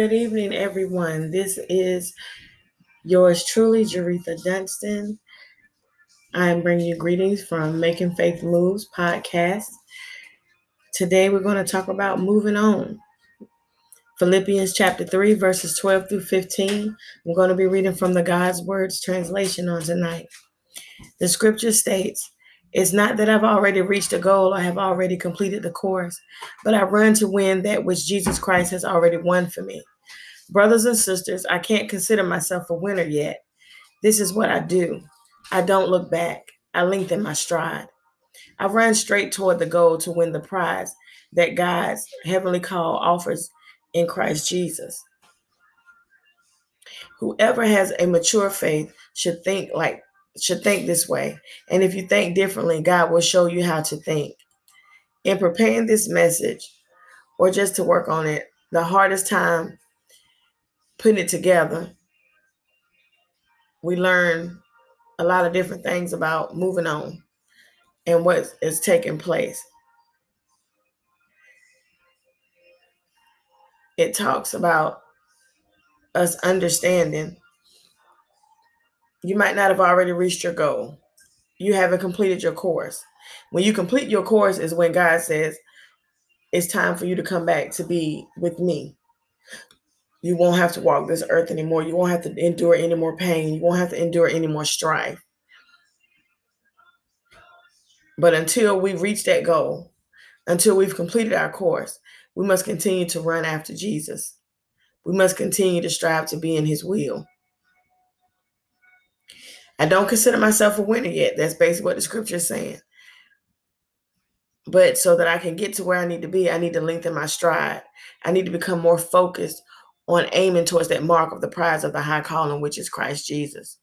Good evening, everyone. This is yours truly, Jerretha Dunston. I'm bringing you greetings from Making Faith Moves podcast. Today, we're going to talk about moving on. Philippians chapter 3, verses 12 through 15. I'm going to be reading from the God's Words translation on tonight. The scripture states, It's not that I've already reached a goal or have already completed the course, but I run to win that which Jesus Christ has already won for me. Brothers and sisters, I can't consider myself a winner yet. This is what I do I don't look back, I lengthen my stride. I run straight toward the goal to win the prize that God's heavenly call offers in Christ Jesus. Whoever has a mature faith should think like should think this way. And if you think differently, God will show you how to think. In preparing this message or just to work on it, the hardest time putting it together, we learn a lot of different things about moving on and what is taking place. It talks about us understanding you might not have already reached your goal. You haven't completed your course. When you complete your course is when God says, it's time for you to come back to be with me. You won't have to walk this earth anymore. You won't have to endure any more pain. You won't have to endure any more strife. But until we reach that goal, until we've completed our course, we must continue to run after Jesus. We must continue to strive to be in his will. I don't consider myself a winner yet. That's basically what the scripture is saying. But so that I can get to where I need to be, I need to lengthen my stride. I need to become more focused on aiming towards that mark of the prize of the high calling, which is Christ Jesus.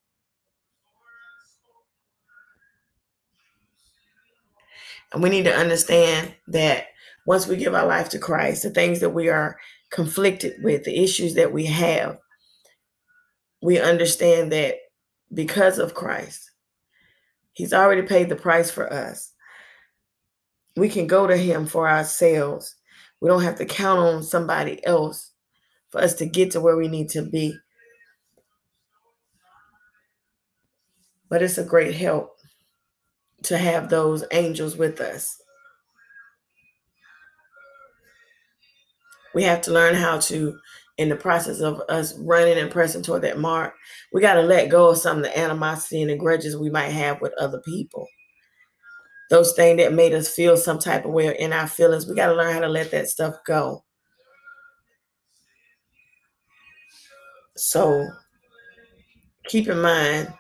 And we need to understand that once we give our life to Christ, the things that we are conflicted with, the issues that we have, we understand that because of Christ, He's already paid the price for us. We can go to Him for ourselves. We don't have to count on somebody else for us to get to where we need to be. But it's a great help to have those angels with us. We have to learn how to, in the process of us running and pressing toward that mark, we got to let go of some of the animosity and the grudges we might have with other people. Those things that made us feel some type of way in our feelings, we got to learn how to let that stuff go. So keep in mind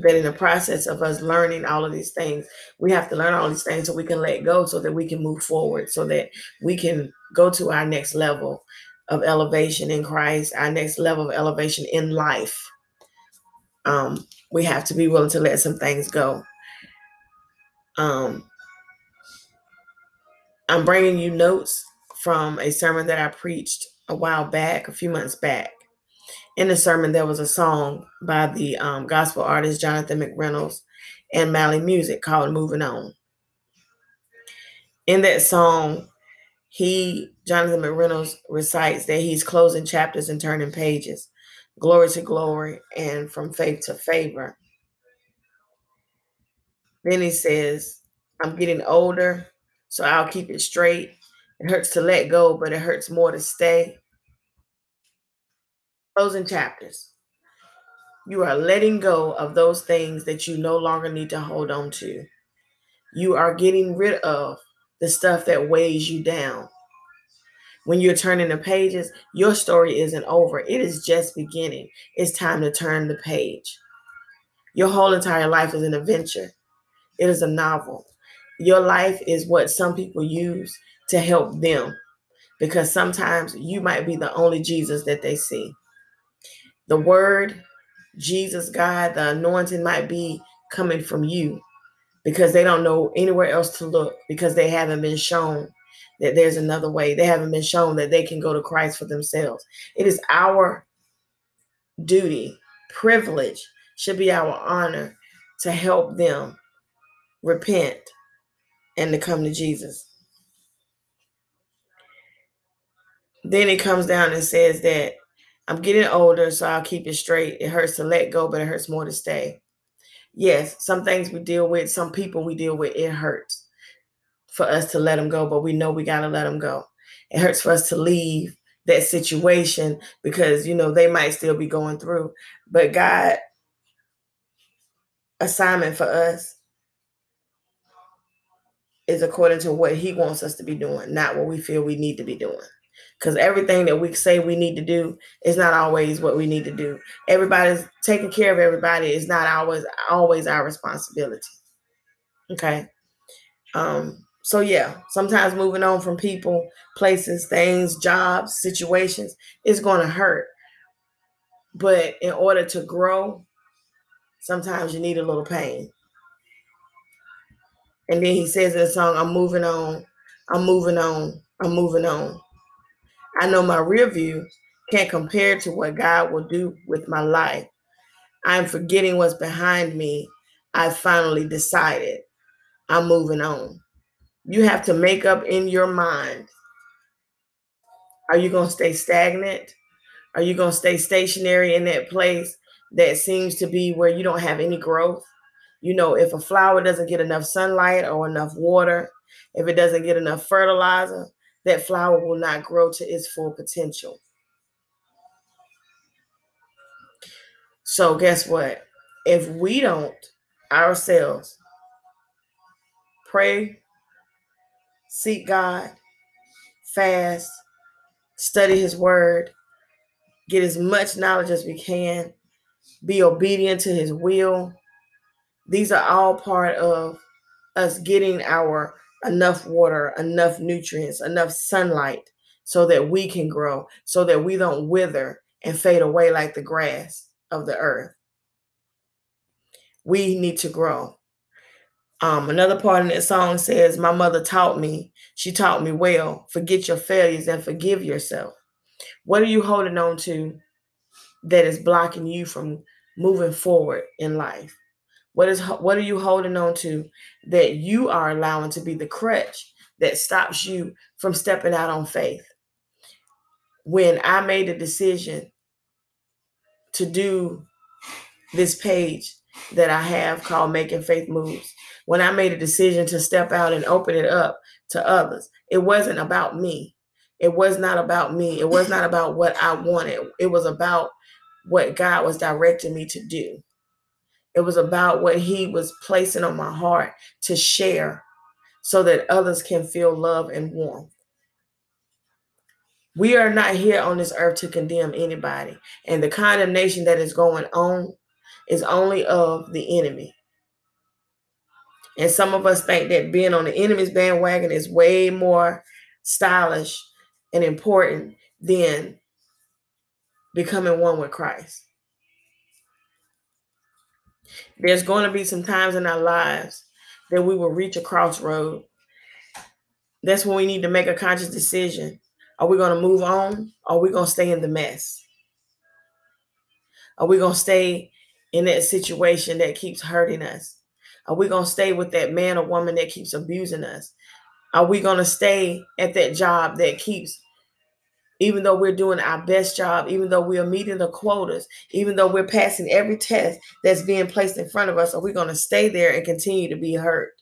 that in the process of us learning all of these things, we have to learn all these things so we can let go so that we can move forward, so that we can go to our next level of elevation in Christ, our next level of elevation in life. Um, we have to be willing to let some things go. Um, I'm bringing you notes from a sermon that I preached a while back, a few months back. In the sermon, there was a song by the um, gospel artist Jonathan McReynolds and Mali Music called Moving On. In that song, he, Jonathan McReynolds, recites that he's closing chapters and turning pages, glory to glory, and from faith to favor. Then he says, I'm getting older, so I'll keep it straight. It hurts to let go, but it hurts more to stay. Closing chapters. You are letting go of those things that you no longer need to hold on to. You are getting rid of the stuff that weighs you down. When you're turning the pages, your story isn't over. It is just beginning. It's time to turn the page. Your whole entire life is an adventure. It is a novel. Your life is what some people use to help them because sometimes you might be the only Jesus that they see. The word, Jesus, God, the anointing might be coming from you because they don't know anywhere else to look because they haven't been shown that there's another way. They haven't been shown that they can go to Christ for themselves. It is our duty, privilege, should be our honor to help them repent and to come to Jesus. Then it comes down and says that I'm getting older, so I'll keep it straight. It hurts to let go, but it hurts more to stay. Yes, some things we deal with, some people we deal with, it hurts for us to let them go, but we know we got to let them go. It hurts for us to leave that situation because, you know, they might still be going through. But God, assignment for us is according to what He wants us to be doing, not what we feel we need to be doing because everything that we say we need to do is not always what we need to do. Everybody's taking care of everybody is not always always our responsibility. Okay. Um, so yeah, sometimes moving on from people, places, things, jobs, situations is going to hurt. But in order to grow, sometimes you need a little pain. And then he says in the song, I'm moving on, I'm moving on, I'm moving on. I know my rear view can't compare to what God will do with my life. I'm forgetting what's behind me. I finally decided I'm moving on. You have to make up in your mind. Are you going to stay stagnant? Are you going to stay stationary in that place that seems to be where you don't have any growth? You know, if a flower doesn't get enough sunlight or enough water, if it doesn't get enough fertilizer, that flower will not grow to its full potential. So, guess what? If we don't ourselves pray, seek God, fast, study His Word, get as much knowledge as we can, be obedient to His will, these are all part of us getting our enough water, enough nutrients, enough sunlight so that we can grow, so that we don't wither and fade away like the grass of the earth. We need to grow. Um, another part in that song says, My mother taught me, she taught me well, forget your failures and forgive yourself. What are you holding on to that is blocking you from moving forward in life? What is what are you holding on to that you are allowing to be the crutch that stops you from stepping out on faith? When I made a decision to do this page that I have called Making Faith Moves, when I made a decision to step out and open it up to others, it wasn't about me. It was not about me. It was not about what I wanted. It was about what God was directing me to do. It was about what he was placing on my heart to share so that others can feel love and warmth. We are not here on this earth to condemn anybody. And the condemnation that is going on is only of the enemy. And some of us think that being on the enemy's bandwagon is way more stylish and important than becoming one with Christ. There's going to be some times in our lives that we will reach a crossroad. That's when we need to make a conscious decision. Are we going to move on? Or are we going to stay in the mess? Are we going to stay in that situation that keeps hurting us? Are we going to stay with that man or woman that keeps abusing us? Are we going to stay at that job that keeps even though we're doing our best job, even though we are meeting the quotas, even though we're passing every test that's being placed in front of us, are we going to stay there and continue to be hurt?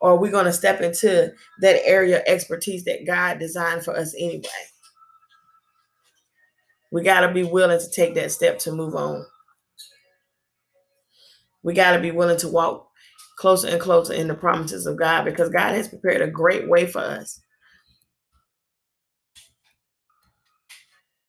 Or are we going to step into that area of expertise that God designed for us anyway? We got to be willing to take that step to move on. We got to be willing to walk closer and closer in the promises of God because God has prepared a great way for us.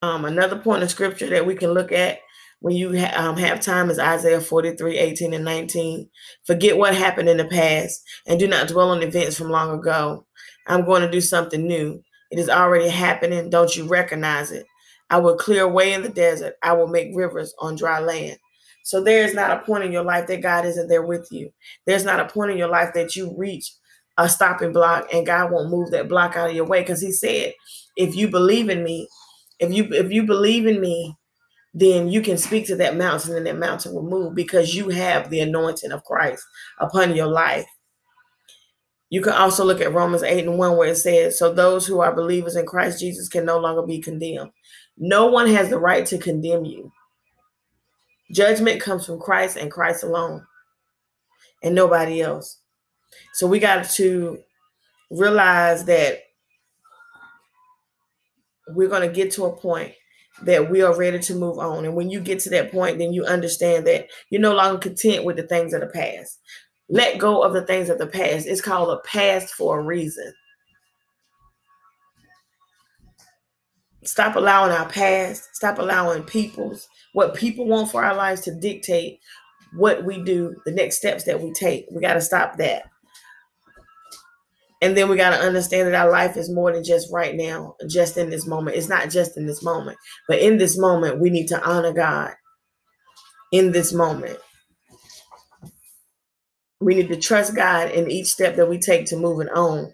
Um, another point of scripture that we can look at when you ha- um, have time is Isaiah 43 18 and 19. Forget what happened in the past and do not dwell on events from long ago. I'm going to do something new. It is already happening. Don't you recognize it? I will clear away in the desert. I will make rivers on dry land. So there is not a point in your life that God isn't there with you. There's not a point in your life that you reach a stopping block and God won't move that block out of your way because He said, if you believe in me, if you if you believe in me, then you can speak to that mountain and that mountain will move because you have the anointing of Christ upon your life. You can also look at Romans 8 and 1, where it says, So those who are believers in Christ Jesus can no longer be condemned. No one has the right to condemn you. Judgment comes from Christ and Christ alone, and nobody else. So we got to realize that we're going to get to a point that we are ready to move on. And when you get to that point, then you understand that you're no longer content with the things of the past. Let go of the things of the past. It's called a past for a reason. Stop allowing our past, stop allowing people's what people want for our lives to dictate what we do, the next steps that we take. We got to stop that. And then we got to understand that our life is more than just right now, just in this moment. It's not just in this moment, but in this moment, we need to honor God in this moment. We need to trust God in each step that we take to moving on.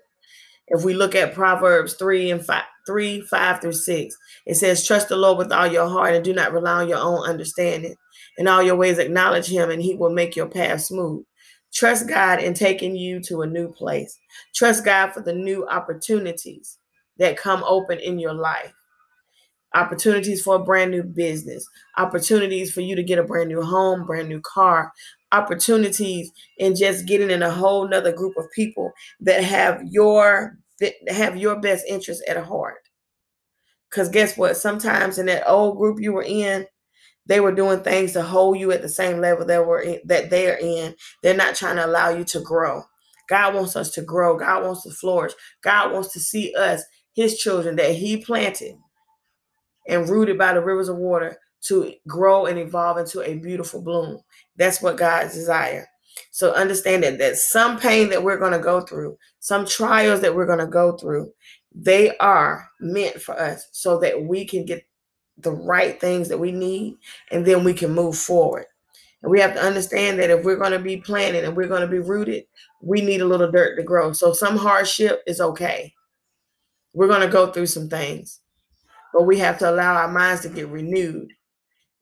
If we look at Proverbs 3 and 5, 3, 5 through 6, it says, Trust the Lord with all your heart and do not rely on your own understanding. In all your ways, acknowledge him, and he will make your path smooth. Trust God in taking you to a new place. Trust God for the new opportunities that come open in your life opportunities for a brand new business, opportunities for you to get a brand new home, brand new car, opportunities in just getting in a whole nother group of people that have your have your best interest at heart. Because guess what? Sometimes in that old group you were in, they were doing things to hold you at the same level that were in, that they're in. They're not trying to allow you to grow. God wants us to grow. God wants to flourish. God wants to see us, His children that He planted and rooted by the rivers of water to grow and evolve into a beautiful bloom. That's what God's desire. So understand that, that some pain that we're going to go through, some trials that we're going to go through, they are meant for us so that we can get the right things that we need and then we can move forward. And we have to understand that if we're going to be planted and we're going to be rooted, we need a little dirt to grow. So some hardship is okay. We're going to go through some things, but we have to allow our minds to get renewed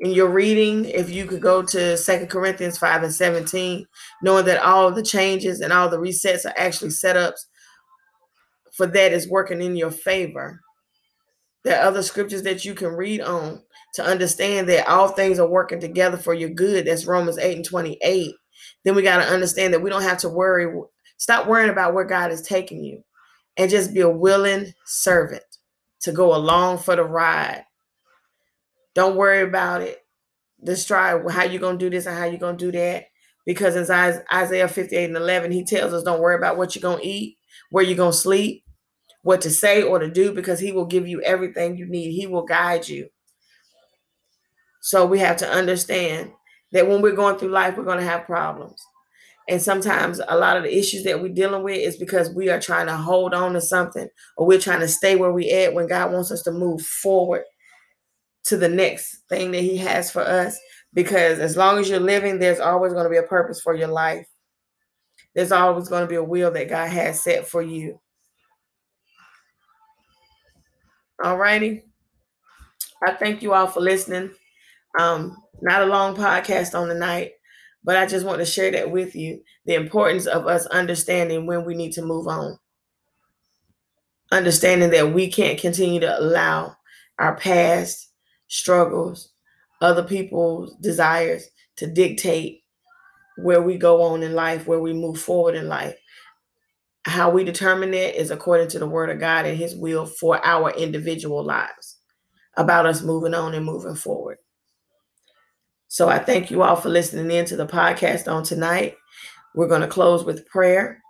in your reading, if you could go to Second Corinthians 5 and 17, knowing that all the changes and all the resets are actually setups for that is working in your favor. There are other scriptures that you can read on to understand that all things are working together for your good. That's Romans 8 and 28. Then we got to understand that we don't have to worry. Stop worrying about where God is taking you and just be a willing servant to go along for the ride don't worry about it. Just try how you're gonna do this and how you're gonna do that. Because in Isaiah 58 and 11, he tells us don't worry about what you're gonna eat, where you're gonna sleep, what to say or to do, because he will give you everything you need. He will guide you. So we have to understand that when we're going through life, we're gonna have problems. And sometimes a lot of the issues that we're dealing with is because we are trying to hold on to something or we're trying to stay where we at when God wants us to move forward to the next thing that he has for us because as long as you're living there's always going to be a purpose for your life there's always going to be a will that god has set for you all righty. I thank you all for listening. Um not a long podcast on the night but i just want to share that with you the importance of us understanding when we need to move on. Understanding that we can't continue to allow our past struggles, other people's desires to dictate where we go on in life, where we move forward in life. How we determine that is according to the word of God and his will for our individual lives, about us moving on and moving forward. So I thank you all for listening in to the podcast on tonight. We're going to close with prayer.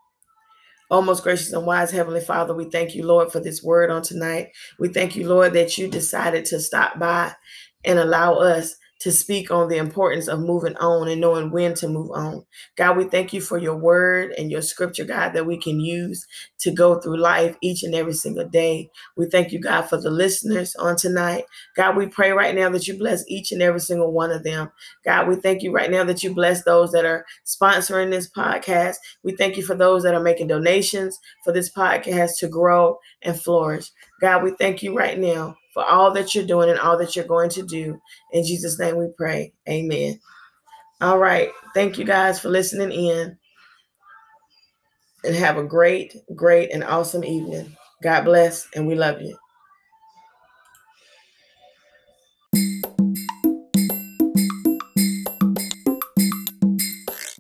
Oh, most gracious and wise Heavenly Father, we thank you, Lord, for this word on tonight. We thank you, Lord, that you decided to stop by and allow us to speak on the importance of moving on and knowing when to move on. God, we thank you for your word and your scripture, God, that we can use to go through life each and every single day. We thank you, God, for the listeners on tonight. God, we pray right now that you bless each and every single one of them. God, we thank you right now that you bless those that are sponsoring this podcast. We thank you for those that are making donations for this podcast to grow and flourish. God, we thank you right now for all that you're doing and all that you're going to do. In Jesus' name we pray. Amen. All right. Thank you guys for listening in. and have a great, great, and awesome evening. God bless, and we love you.